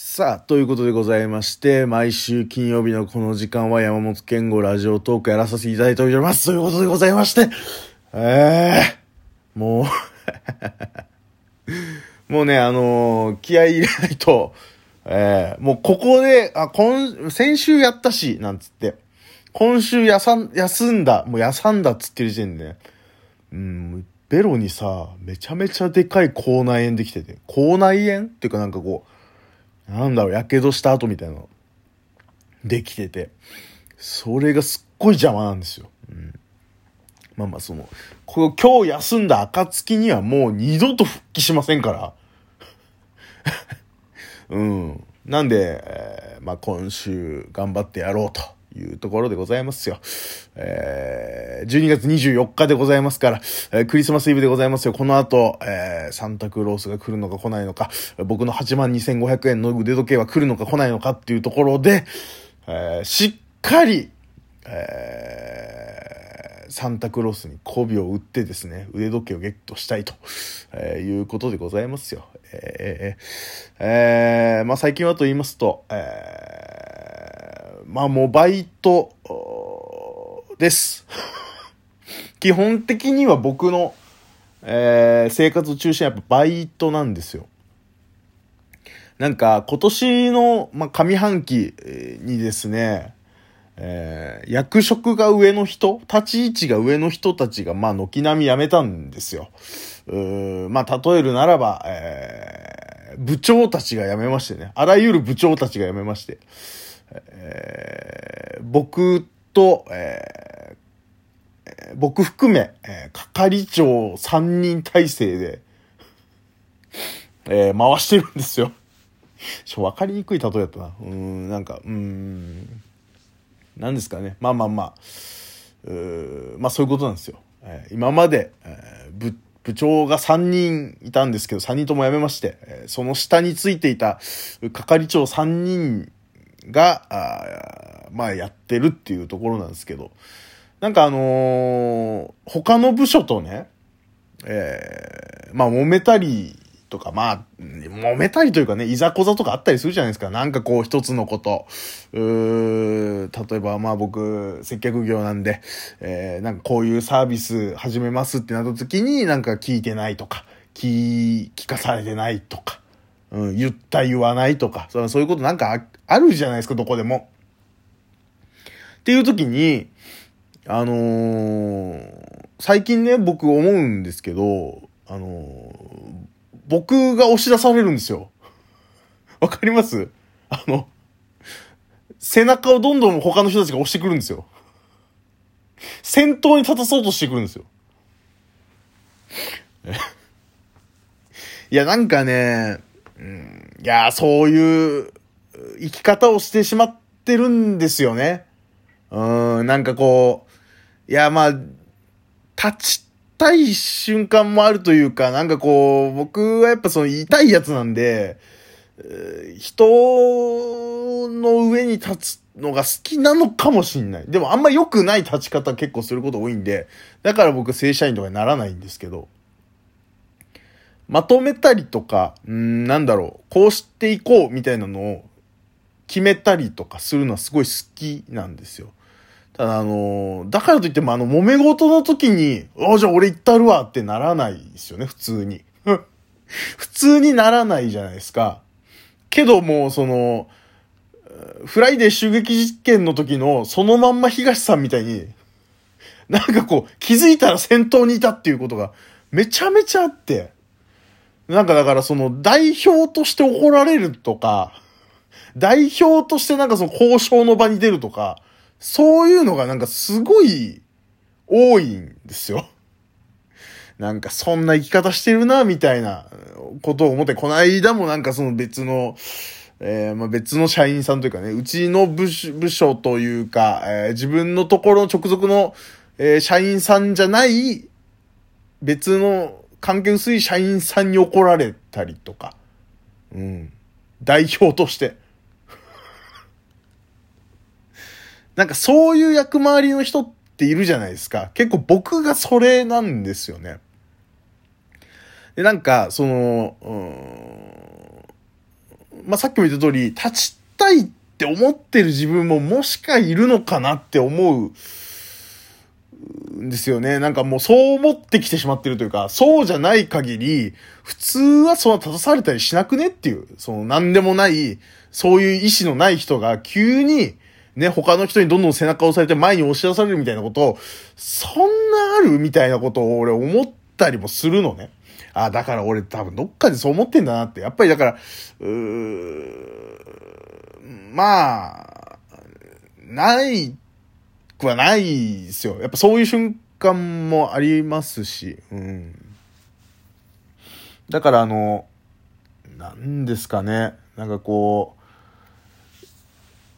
さあ、ということでございまして、毎週金曜日のこの時間は山本健吾ラジオトークやらさせていただいております。ということでございまして、ええもう、もうね、あのー気合い入れないと、ええもうここで、あ、今、先週やったし、なんつって、今週やさん、休んだ、もう休んだっつってる時点でね、うん、ベロにさ、めちゃめちゃでかい口内炎できてて、口内炎っていうかなんかこう、なんだろう、やけどした後みたいなの、できてて、それがすっごい邪魔なんですよ。うん。まあまあ、その、この今日休んだ暁にはもう二度と復帰しませんから。うん。なんで、えーまあ今週頑張ってやろうというところでございますよ。えー、12月24日でございますから、えークリスマスイブでございますよ。この後、えーサンタクロースが来るのか来ないのか、僕の8万2500円の腕時計は来るのか来ないのかっていうところで、えーしっかり、えーサンタクロースに媚びを打ってですね、腕時計をゲットしたいと、えーいうことでございますよ。えーえーまあ最近はと言いますと、えーまあもうバイトです。基本的には僕の、えー生活中心はやっぱバイトなんですよ。なんか今年の、まあ、上半期にですね、えー役職が上の人、立ち位置が上の人たちが、まあ、軒並み辞めたんですよ。うまあ、例えるならば、えー部長たちが辞めましてね。あらゆる部長たちが辞めまして。えー僕と、えー僕含め、えー係長3人体制で、えー回してるんですよ。ちょ、わかりにくい例えだったな。うん、なんか、うん、なんですかね。まあまあまあ、うまあそういうことなんですよ。えー今まで、えー部、部長が3人いたんですけど、3人とも辞めまして、えーその下についていた係長3人が、あまあやってるっていうところなんですけど、なんかあのー他の部署とね、えーまあ揉めたりとか、まあ、揉めたりというかね、いざこざとかあったりするじゃないですか。なんかこう一つのこと。うー例えばまあ僕、接客業なんで、えーなんかこういうサービス始めますってなった時になんか聞いてないとか、聞、聞かされてないとか、うん、言った言わないとか、そうそういうことなんかあるじゃないですか、どこでも。っていう時に、あのー最近ね、僕思うんですけど、あのー僕が押し出されるんですよ。わかります？あの、背中をどんどん他の人たちが押してくるんですよ。先頭に立たそうとしてくるんですよ。いや、なんかね、うん、いや、そういう生き方をしてしまってるんですよね。うん、なんかこう、いや、まあ、立ちたい瞬間もあるというか、なんかこう、僕はやっぱその痛いやつなんで、人の上に立つのが好きなのかもしんない。でもあんま良くない立ち方結構すること多いんで、だから僕正社員とかにならないんですけど、まとめたりとか、うん、なんだろう、こうしていこうみたいなのを決めたりとかするのはすごい好きなんですよ。ただあのだからといってもあの、揉め事の時に、ああ、じゃあ俺行ったるわってならないですよね、普通に。普通にならないじゃないですか。けどもう、その、フライデー襲撃事件の時の、そのまんま東さんみたいに、なんかこう、気づいたら先頭にいたっていうことが、めちゃめちゃあって、なんかだからその、代表として怒られるとか、代表としてなんかその交渉の場に出るとか、そういうのがなんかすごい多いんですよ。なんかそんな生き方してるな、みたいなことを思って、この間もなんかその別の、えーまあ、別の社員さんというかね、うちの部署というか、えー自分のところ直属の、えー社員さんじゃない、別の関係薄い社員さんに怒られたりとか、うん。代表として。なんかそういう役回りの人っているじゃないですか。結構僕がそれなんですよね。で、なんか、その、まあ、さっきも言った通り、立ちたいって思ってる自分ももしかいるのかなって思う、ですよね。なんかもうそう思ってきてしまってるというか、そうじゃない限り、普通はそんな立たされたりしなくねっていう、その何でもない、そういう意志のない人が急に、ね、他の人にどんどん背中を押されて前に押し出されるみたいなことを、そんなあるみたいなことを俺思ったりもするのね。あ、だから俺多分どっかでそう思ってんだなって。やっぱりだから、うーまあ、ないくはないですよ。やっぱそういう瞬間もありますし、うん。だからあの、なんですかね。なんかこう、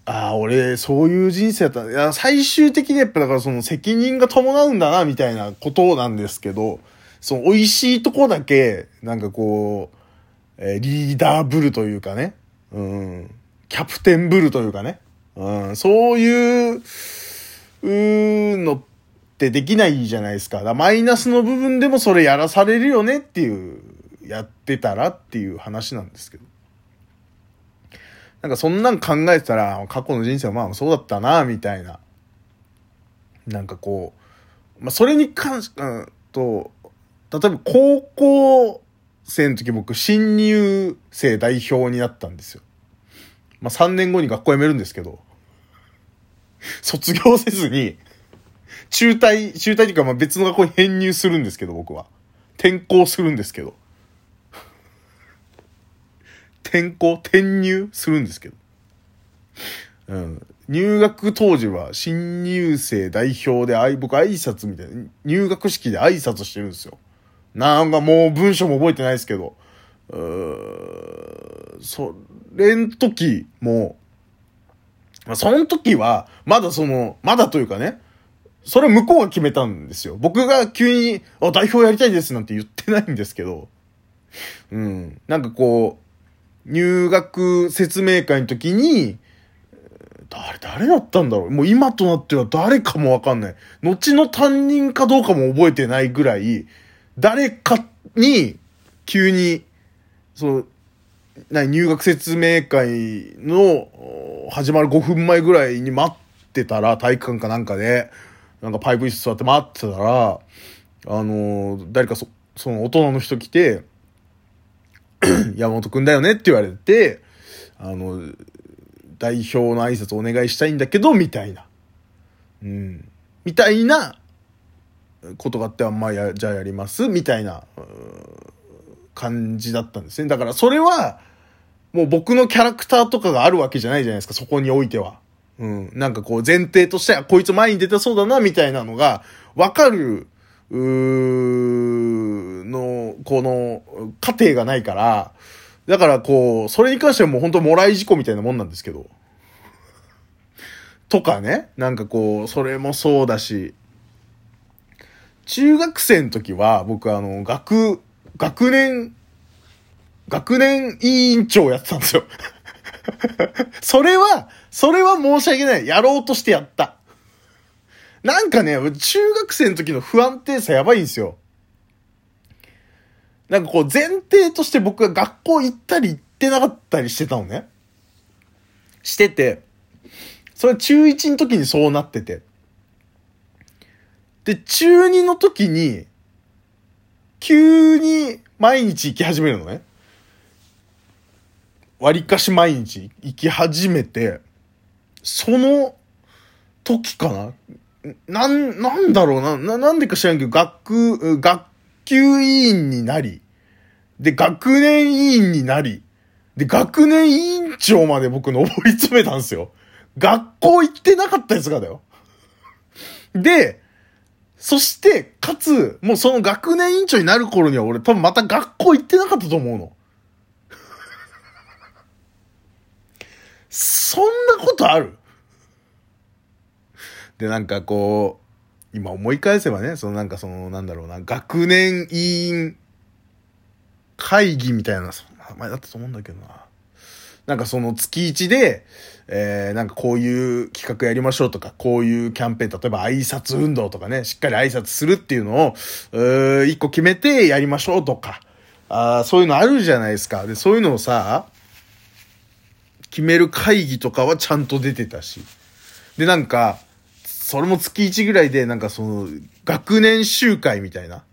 ああ、俺、そういう人生だった。いや、最終的にやっぱだからその責任が伴うんだな、みたいなことなんですけど、その美味しいとこだけ、なんかこう、えー、リーダーブルというかね、うん、キャプテンブルというかね、うん、そういう、うのってできないじゃないですか。かマイナスの部分でもそれやらされるよねっていう、やってたらっていう話なんですけど。なんかそんなん考えてたら、過去の人生はまあそうだったな、みたいな。なんかこう、まあそれに関し、うんと、例えば高校生の時僕新入生代表になったんですよ。まあ3年後に学校辞めるんですけど、卒業せずに、中退、中退っていうかまあ別の学校に編入するんですけど僕は。転校するんですけど。転校、転入するんですけど。うん。入学当時は新入生代表で、あい、僕挨拶みたいな、入学式で挨拶してるんですよ。なんかもう文章も覚えてないですけど。うーそれん時も、その時は、まだその、まだというかね、それ向こうが決めたんですよ。僕が急に、あ、代表やりたいですなんて言ってないんですけど、うん。なんかこう、入学説明会の時に、誰、誰だったんだろうもう今となっては誰かもわかんない。後の担任かどうかも覚えてないぐらい、誰かに、急に、その、な入学説明会の始まる5分前ぐらいに待ってたら、体育館かなんかで、なんかパイプ椅子座って待ってたら、あの誰かそ、その大人の人来て、山本くんだよねって言われて、あの、代表の挨拶お願いしたいんだけど、みたいな。うん。みたいなことがあっては、まあや、じゃあやります、みたいな、感じだったんですね。だからそれは、もう僕のキャラクターとかがあるわけじゃないじゃないですか、そこにおいては。うん。なんかこう前提としては、こいつ前に出てそうだな、みたいなのが、わかる、うーの、この、過程がないから、だからこう、それに関してはもう本当もらい事故みたいなもんなんですけど。とかね、なんかこう、それもそうだし、中学生の時は、僕あの、学、学年、学年委員長やってたんですよ。それは、それは申し訳ない。やろうとしてやった。なんかね、中学生の時の不安定さやばいんですよ。なんかこう前提として僕が学校行ったり行ってなかったりしてたのね。してて、それ中1の時にそうなってて。で、中2の時に、急に毎日行き始めるのね。割かし毎日行き始めて、その時かな？なん、なんだろうな、な、なんでか知らんけど、学、学級委員になり、で、学年委員になり、で、学年委員長まで僕登り詰めたんですよ。学校行ってなかったやつがだよ。で、そして、かつ、もうその学年委員長になる頃には俺多分また学校行ってなかったと思うの。そんなことある？で、なんかこう、今思い返せばね、そのなんかその、なんだろうな、学年委員会議みたいな、そ名前だったと思うんだけどな。なんかその月1で、えー、なんかこういう企画やりましょうとか、こういうキャンペーン、例えば挨拶運動とかね、しっかり挨拶するっていうのを、う一個決めてやりましょうとか、あそういうのあるじゃないですか。で、そういうのをさ、決める会議とかはちゃんと出てたし。で、なんか、それも月1ぐらいで、なんかその、学年集会みたいな。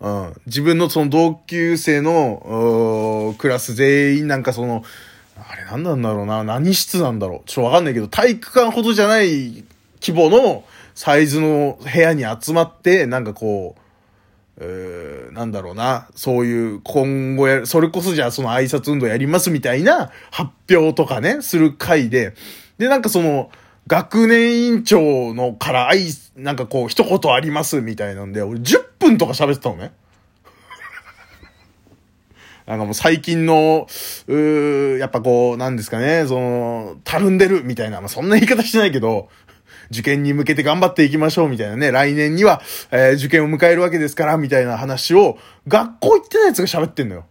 うん。自分のその同級生の、クラス全員なんかその、あれ何なんだろうな。何室なんだろう。ちょっとわかんないけど、体育館ほどじゃない規模のサイズの部屋に集まって、なんかこう、え、なんだろうな、そういう今後や、それこそじゃあその挨拶運動やりますみたいな発表とかね、する回で、で、なんかその、学年委員長のから、い、なんかこう、一言ありますみたいなんで、俺10分とか喋ってたのね。なんかもう最近の、う、やっぱこう、なんですかね、その、たるんでるみたいな、まあ、そんな言い方してないけど、受験に向けて頑張っていきましょうみたいなね、来年には、えー、受験を迎えるわけですから、みたいな話を、学校行ってない奴が喋ってんのよ。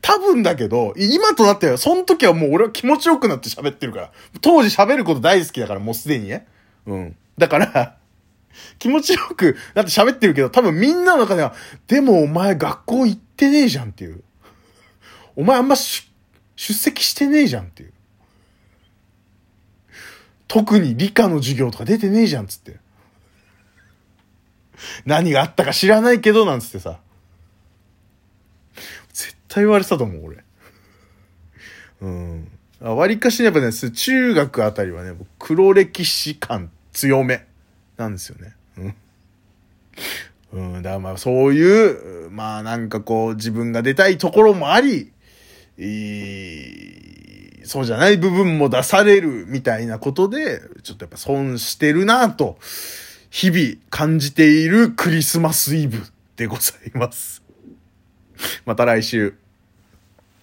多分だけど、今となっては、その時はもう俺は気持ちよくなって喋ってるから。当時喋ること大好きだから、もうすでにね。うん。だから、気持ちよく、だって喋ってるけど、多分みんなの中では、でもお前学校行ってねえじゃんっていう。お前あんま出席してねえじゃんっていう。特に理科の授業とか出てねえじゃんつって。何があったか知らないけど、なんつってさ。絶対言われてたと思う、俺。うん。割かしね、やっぱね、中学あたりはね、黒歴史感強めなんですよね。うん。うん、だからまあそういう、まあなんかこう自分が出たいところもあり、そうじゃない部分も出されるみたいなことで、ちょっとやっぱ損してるなと、日々感じているクリスマスイブでございます。また来週。